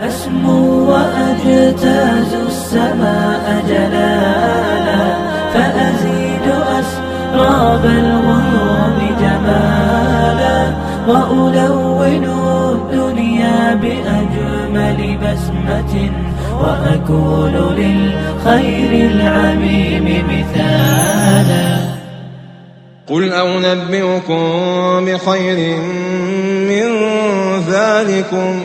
أسمو وأجتاز السماء جلالا فأزيد أسراب الغيوم جمالا. وألون الدنيا بأجمل بسمة وأكون للخير العميم مثالا. قل أنبئكم بخير من ذلكم.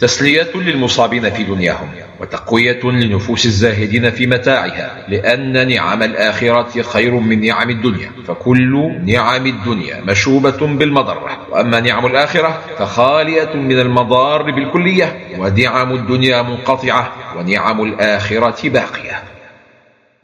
تسلية للمصابين في دنياهم وتقوية لنفوس الزاهدين في متاعها لأن نعم الآخرة خير من نعم الدنيا فكل نعم الدنيا مشوبة بالمضرة وأما نعم الآخرة فخالية من المضار بالكلية ونعم الدنيا منقطعة ونعم الآخرة باقية.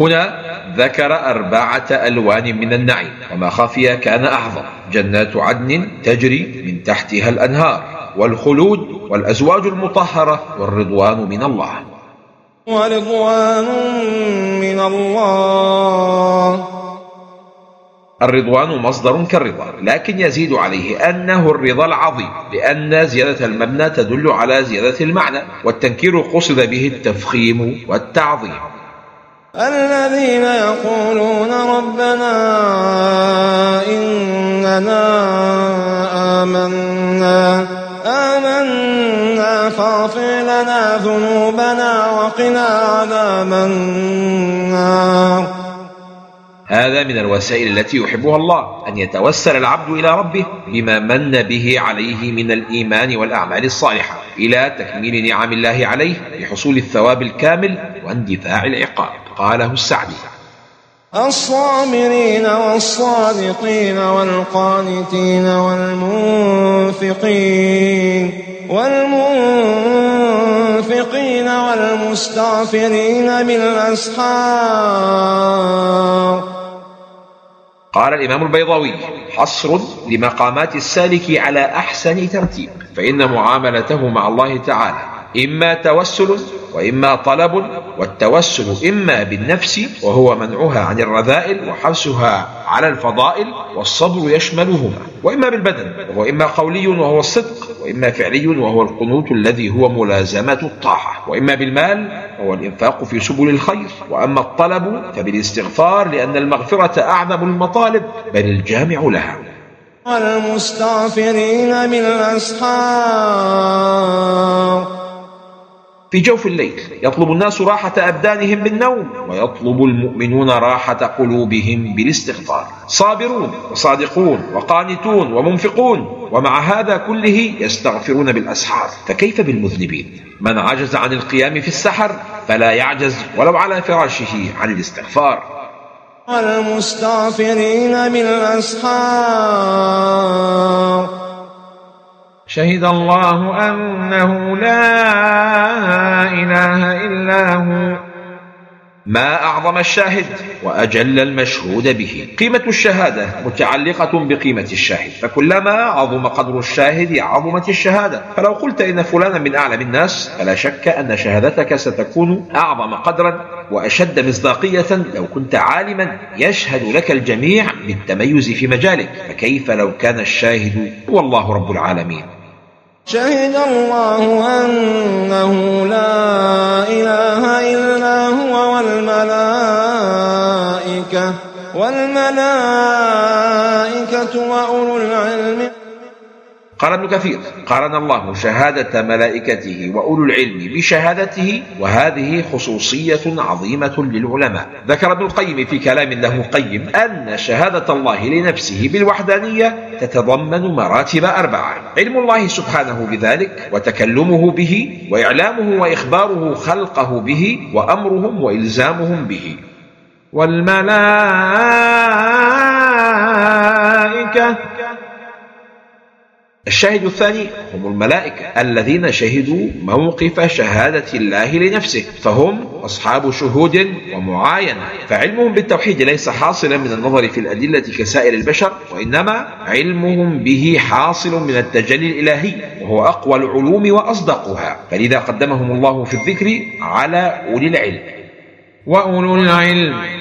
هنا ذكر أربعة ألوان من النعيم وما خفي كان أعظم جنات عدن تجري من تحتها الأنهار والخلود والأزواج المطهرة والرضوان من الله. ورضوان من الله. الرضوان مصدر كالرضا لكن يزيد عليه أنه الرضا العظيم لأن زيادة المبنى تدل على زيادة المعنى والتنكير قصد به التفخيم والتعظيم. الذين يقولون ربنا إننا آمنا آمنا. فاغفر لنا ذنوبنا وقنا عذاب النار. هذا من الوسائل التي يحبها الله أن يتوسل العبد إلى ربه بما من به عليه من الإيمان والأعمال الصالحة إلى تكميل نعم الله عليه لحصول الثواب الكامل واندفاع العقاب. قاله السعدي. الصابرين والصادقين والقانتين والمنفقين والمنفقين والمستغفرين بالأسحار. قال الإمام البيضاوي حصر لمقامات السالك على أحسن ترتيب فإن معاملته مع الله تعالى. إما توسل وإما طلب والتوسل إما بالنفس وهو منعها عن الرذائل وحرصها على الفضائل والصبر يشملهما وإما بالبدن وهو إما قولي وهو الصدق وإما فعلي وهو القنوت الذي هو ملازمة الطاعة وإما بالمال وهو الإنفاق في سبل الخير وأما الطلب فبالاستغفار لأن المغفرة أعظم المطالب بل الجامع لها. والمستغفرين بالأسحار في جوف الليل. يطلب الناس راحة أبدانهم بالنوم ويطلب المؤمنون راحة قلوبهم بالاستغفار. صابرون وصادقون وقانتون ومنفقون ومع هذا كله يستغفرون بالأسحار. فكيف بالمذنبين؟ من عجز عن القيام في السحر فلا يعجز ولو على فراشه عن الاستغفار. والمستغفرين بالأسحار. شهد الله أنه لا إله إلا هو. ما أعظم الشاهد وأجل المشهود به. قيمة الشهادة متعلقة بقيمة الشاهد. فكلما عظم قدر الشاهد عظمت الشهادة. فلو قلت إن فلانا من أعلم الناس فلا شك أن شهادتك ستكون أعظم قدرا وأشد مصداقية لو كنت عالما. يشهد لك الجميع بالتميز في مجالك. فكيف لو كان الشاهد؟ هو الله رب العالمين. شهد الله أنه لا إله إلا هو والملائكة والملائكة وأولو العلم قال ابن كثير قارن الله شهادة ملائكته وأولو العلم بشهادته وهذه خصوصية عظيمة للعلماء. ذكر ابن القيم في كلام له قيم أن شهادة الله لنفسه بالوحدانية تتضمن مراتب أربعة. علم الله سبحانه بذلك وتكلمه به وإعلامه وإخباره خلقه به وأمرهم وإلزامهم به. والملائكة الشاهد الثاني هم الملائكة الذين شهدوا موقف شهادة الله لنفسه فهم أصحاب شهود ومعاينة فعلمهم بالتوحيد ليس حاصلا من النظر في الأدلة كسائر البشر وإنما علمهم به حاصل من التجلي الإلهي وهو أقوى العلوم وأصدقها. فلذا قدمهم الله في الذكر على أولي العلم. وأولو العلم.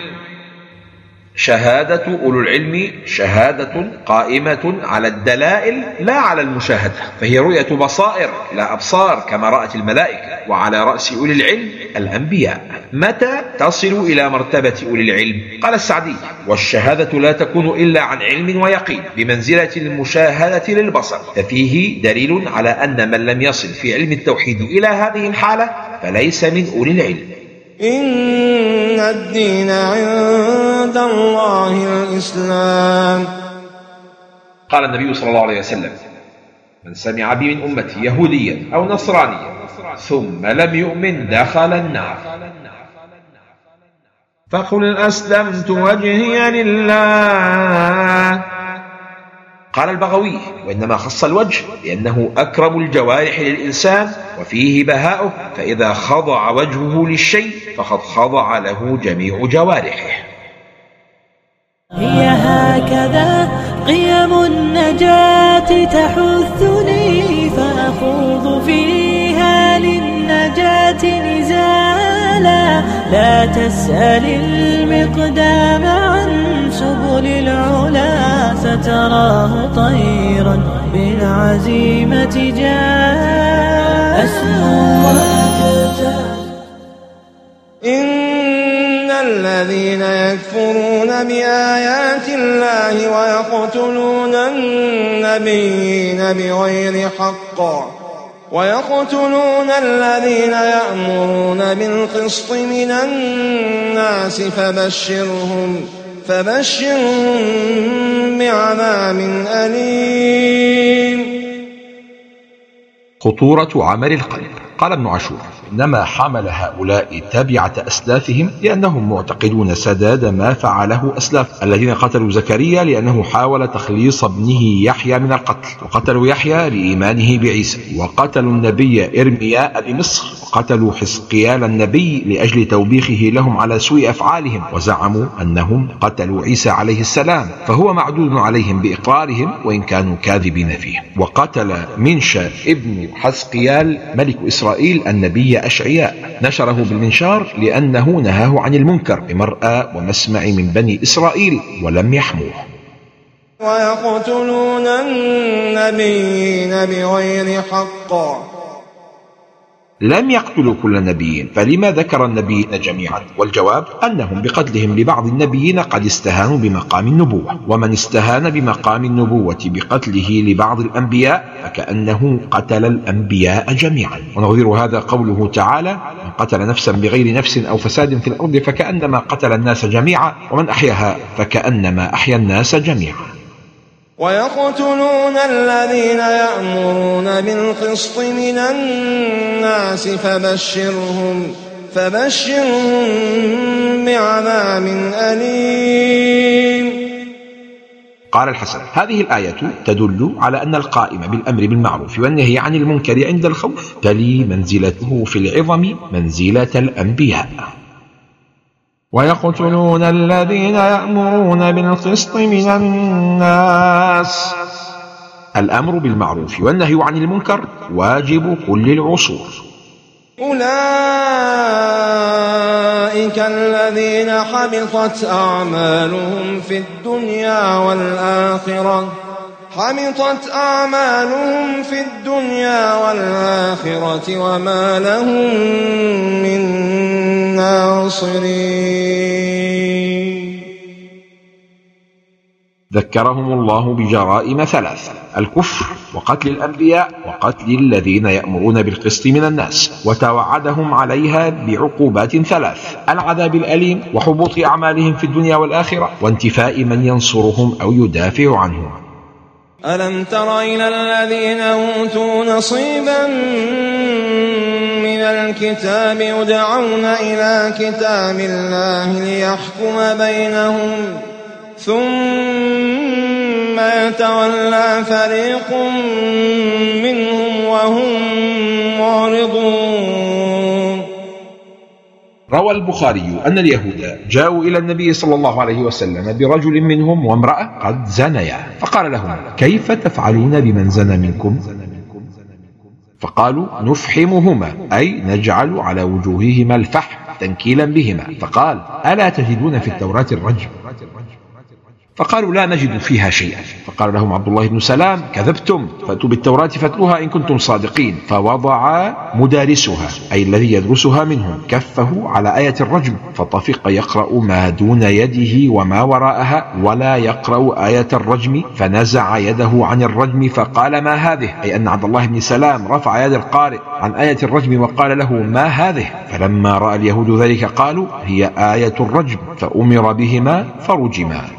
شهادة أولو العلم شهادة قائمة على الدلائل لا على المشاهدة فهي رؤية بصائر لا أبصار كما رأت الملائكة وعلى رأس أولي العلم الأنبياء. متى تصل إلى مرتبة أولي العلم؟ قال السعدي والشهادة لا تكون إلا عن علم ويقين بمنزلة المشاهدة للبصر. ففيه دليل على أن من لم يصل في علم التوحيد إلى هذه الحالة فليس من أولي العلم. إن الدين عند الله الإسلام. قال النبي صلى الله عليه وسلم من سمع بي من أمتي يهوديا أو نصرانيا ثم لم يؤمن دخل النار. فقل أسلمت وجهي لله. قال البغوي وإنما خص الوجه لأنه أكرم الجوارح للإنسان وفيه بهاؤه فإذا خضع وجهه للشيء فقد خضع له جميع جوارحه. هي هكذا قيم النجاة تحثني فأخوض فيها للنجاة نزالا لا تسأل المقدام عن سبل العلا ستراه طيرا بالعزيمة جاء. إن الذين يكفرون بآيات الله ويقتلون النبيين بغير حق. ويقتلون الذين يأمرون بالقسط من الناس فبشرهم فبشرهم بعذاب أليم. خطورة عمل القلب. قال ابن عاشور. إنما حمل هؤلاء تبعة أسلافهم لأنهم معتقدون سداد ما فعله أسلاف. الذين قتلوا زكريا لأنه حاول تخليص ابنه يحيى من القتل. وقتلوا يحيى لإيمانه بعيسى. وقتلوا النبي إرمياء بمصر وقتلوا حزقيال النبي لأجل توبيخه لهم على سوء أفعالهم. وزعموا أنهم قتلوا عيسى عليه السلام. فهو معدود عليهم بإقرارهم وإن كانوا كاذبين فيه. وقتل منشأ ابن حزقيال ملك إسرائيل النبي أشعياء نشره بالمنشار لأنه نهاه عن المنكر بمرأى ومسمع من بني إسرائيل ولم يحموه. ويقتلون النبيين بغير حق. لم يقتلوا كل نبي فلما ذكر النبيين جميعا؟ والجواب أنهم بقتلهم لبعض النبيين قد استهانوا بمقام النبوة ومن استهان بمقام النبوة بقتله لبعض الأنبياء فكأنه قتل الأنبياء جميعا. ونظير هذا قوله تعالى من قتل نفسا بغير نفس أو فساد في الأرض فكأنما قتل الناس جميعا ومن أحياها فكأنما أحيا الناس جميعا. ويقتلون الذين يأمرون بالقسط من الناس فبشرهم فبشرهم بعذاب أليم. قال الحسن هذه الآية تدل على أن القائم بالأمر بالمعروف والنهي عن المنكر عند الخوف تلي منزلته في العظم منزلة الأنبياء. ويقتلون الذين يأمرون بالقسط من الناس. الأمر بالمعروف والنهي عن المنكر واجب كل العصور. أولئك الذين حبطت أعمالهم في الدنيا والآخرة. حبطت أعمالهم في الدنيا والآخرة وما لهم من ناصرين. ذكرهم الله بجرائم ثلاث الكفر وقتل الأنبياء وقتل الذين يأمرون بالقسط من الناس وتوعدهم عليها بعقوبات ثلاث العذاب الأليم وحبوط أعمالهم في الدنيا والآخرة وانتفاء من ينصرهم أو يدافع عنهم. ألم تر إلى الذين أوتوا نصيبا من الكتاب يدعون إلى كتاب الله ليحكم بينهم ثم يتولى فريق منهم وهم معرضون. روى البخاري أن اليهود جاءوا إلى النبي صلى الله عليه وسلم برجل منهم وامرأة قد زنيا. فقال لهم كيف تفعلون بمن زنى منكم؟ فقالوا نفحمهما أي نجعل على وجوههما الفحم تنكيلا بهما. فقال ألا تجدون في التوراة الرجم؟ فقالوا لا نجد فيها شيئا. فقال لهم عبد الله بن سلام كذبتم فأتوا بالتوراة فاتلوها إن كنتم صادقين. فوضع مدارسها أي الذي يدرسها منهم كفه على آية الرجم فطفق يقرأ ما دون يده وما وراءها ولا يقرأ آية الرجم فنزع يده عن الرجم فقال ما هذه؟ أي أن عبد الله بن سلام رفع يد القارئ عن آية الرجم وقال له ما هذه؟ فلما رأى اليهود ذلك قالوا هي آية الرجم فأمر بهما فرجما.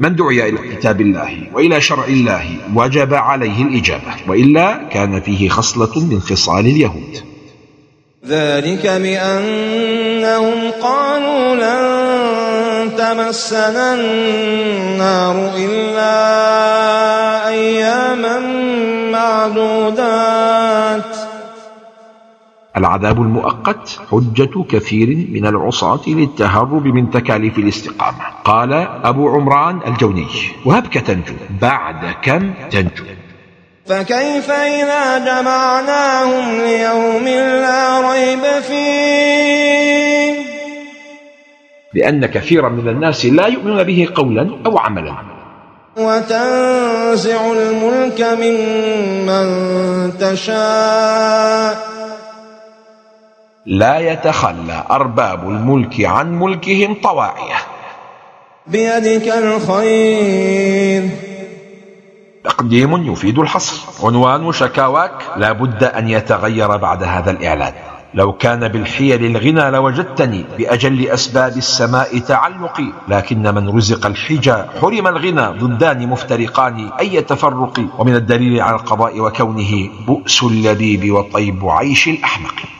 من دعي إلى كتاب الله وإلى شرع الله وجب عليه الإجابة وإلا كان فيه خصلة من خصال اليهود. ذلك بأنهم قالوا لن تمسنا النار إلا أياما معدودات. العذاب المؤقت حجة كثير من العصاة للتهرب من تكاليف الاستقامة. قال أبو عمران الجوني وهبك تنجو بعد كم تنجو؟ فكيف إذا جمعناهم ليوم لا ريب فيه؟ لأن كثيرا من الناس لا يؤمنون به قولا أو عملا. وتنزع الملك ممن تشاء. لا يتخلى أرباب الملك عن ملكهم طواعية. بيدك الخير. تقديم يفيد الحصر. عنوان شكاواك لا بد أن يتغير بعد هذا الإعلان. لو كان بالحيل الغنى لوجدتني بأجل أسباب السماء تعلقي لكن من رزق الحجى حرم الغنى ضدان مفترقان أي تفرق ومن الدليل على القضاء وكونه بؤس اللبيب وطيب عيش الأحمق.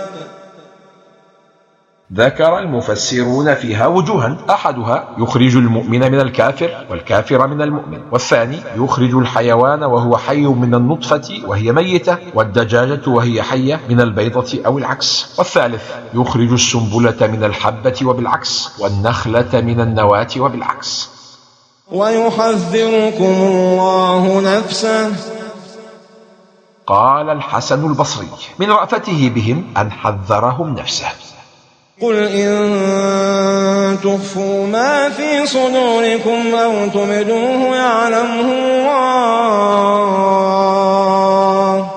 ذكر المفسرون فيها وجوها. أحدها يخرج المؤمن من الكافر والكافر من المؤمن والثاني يخرج الحيوان وهو حي من النطفة وهي ميتة والدجاجة وهي حية من البيضة أو العكس والثالث يخرج السنبلة من الحبة وبالعكس والنخلة من النواة وبالعكس. ويحذركم الله نفسه. قال الحسن البصري من رأفته بهم أن حذرهم نفسه. قل إن تخفوا ما في صدوركم أو تبدوه يعلمه الله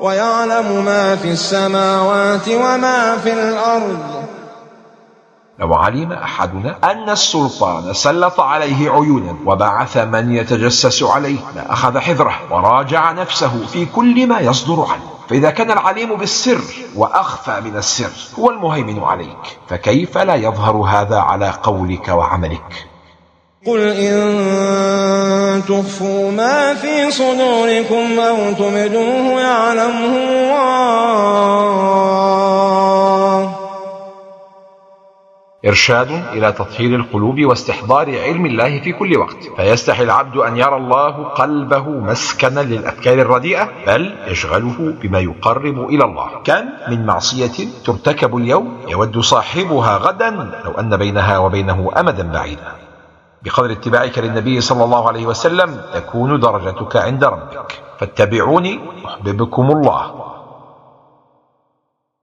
ويعلم ما في السماوات وما في الأرض لو علم أحدنا أن السلطان سلط عليه عيونا وبعث من يتجسس عليه لأخذ حذره وراجع نفسه في كل ما يصدر عنه. فإذا كان العليم بالسر وأخفى من السر هو المهيمن عليك. فكيف لا يظهر هذا على قولك وعملك؟ قل إن تخفوا ما في صدوركم أو تبدوه يعلمه الله. إرشاد إلى تطهير القلوب واستحضار علم الله في كل وقت. فيستحي العبد أن يرى الله قلبه مسكنا للأفكار الرديئة بل يشغله بما يقرب إلى الله. كم من معصية ترتكب اليوم يود صاحبها غدا لو أن بينها وبينه أمدا بعيدا. بقدر اتباعك للنبي صلى الله عليه وسلم تكون درجتك عند ربك. فاتبعوني أحببكم الله.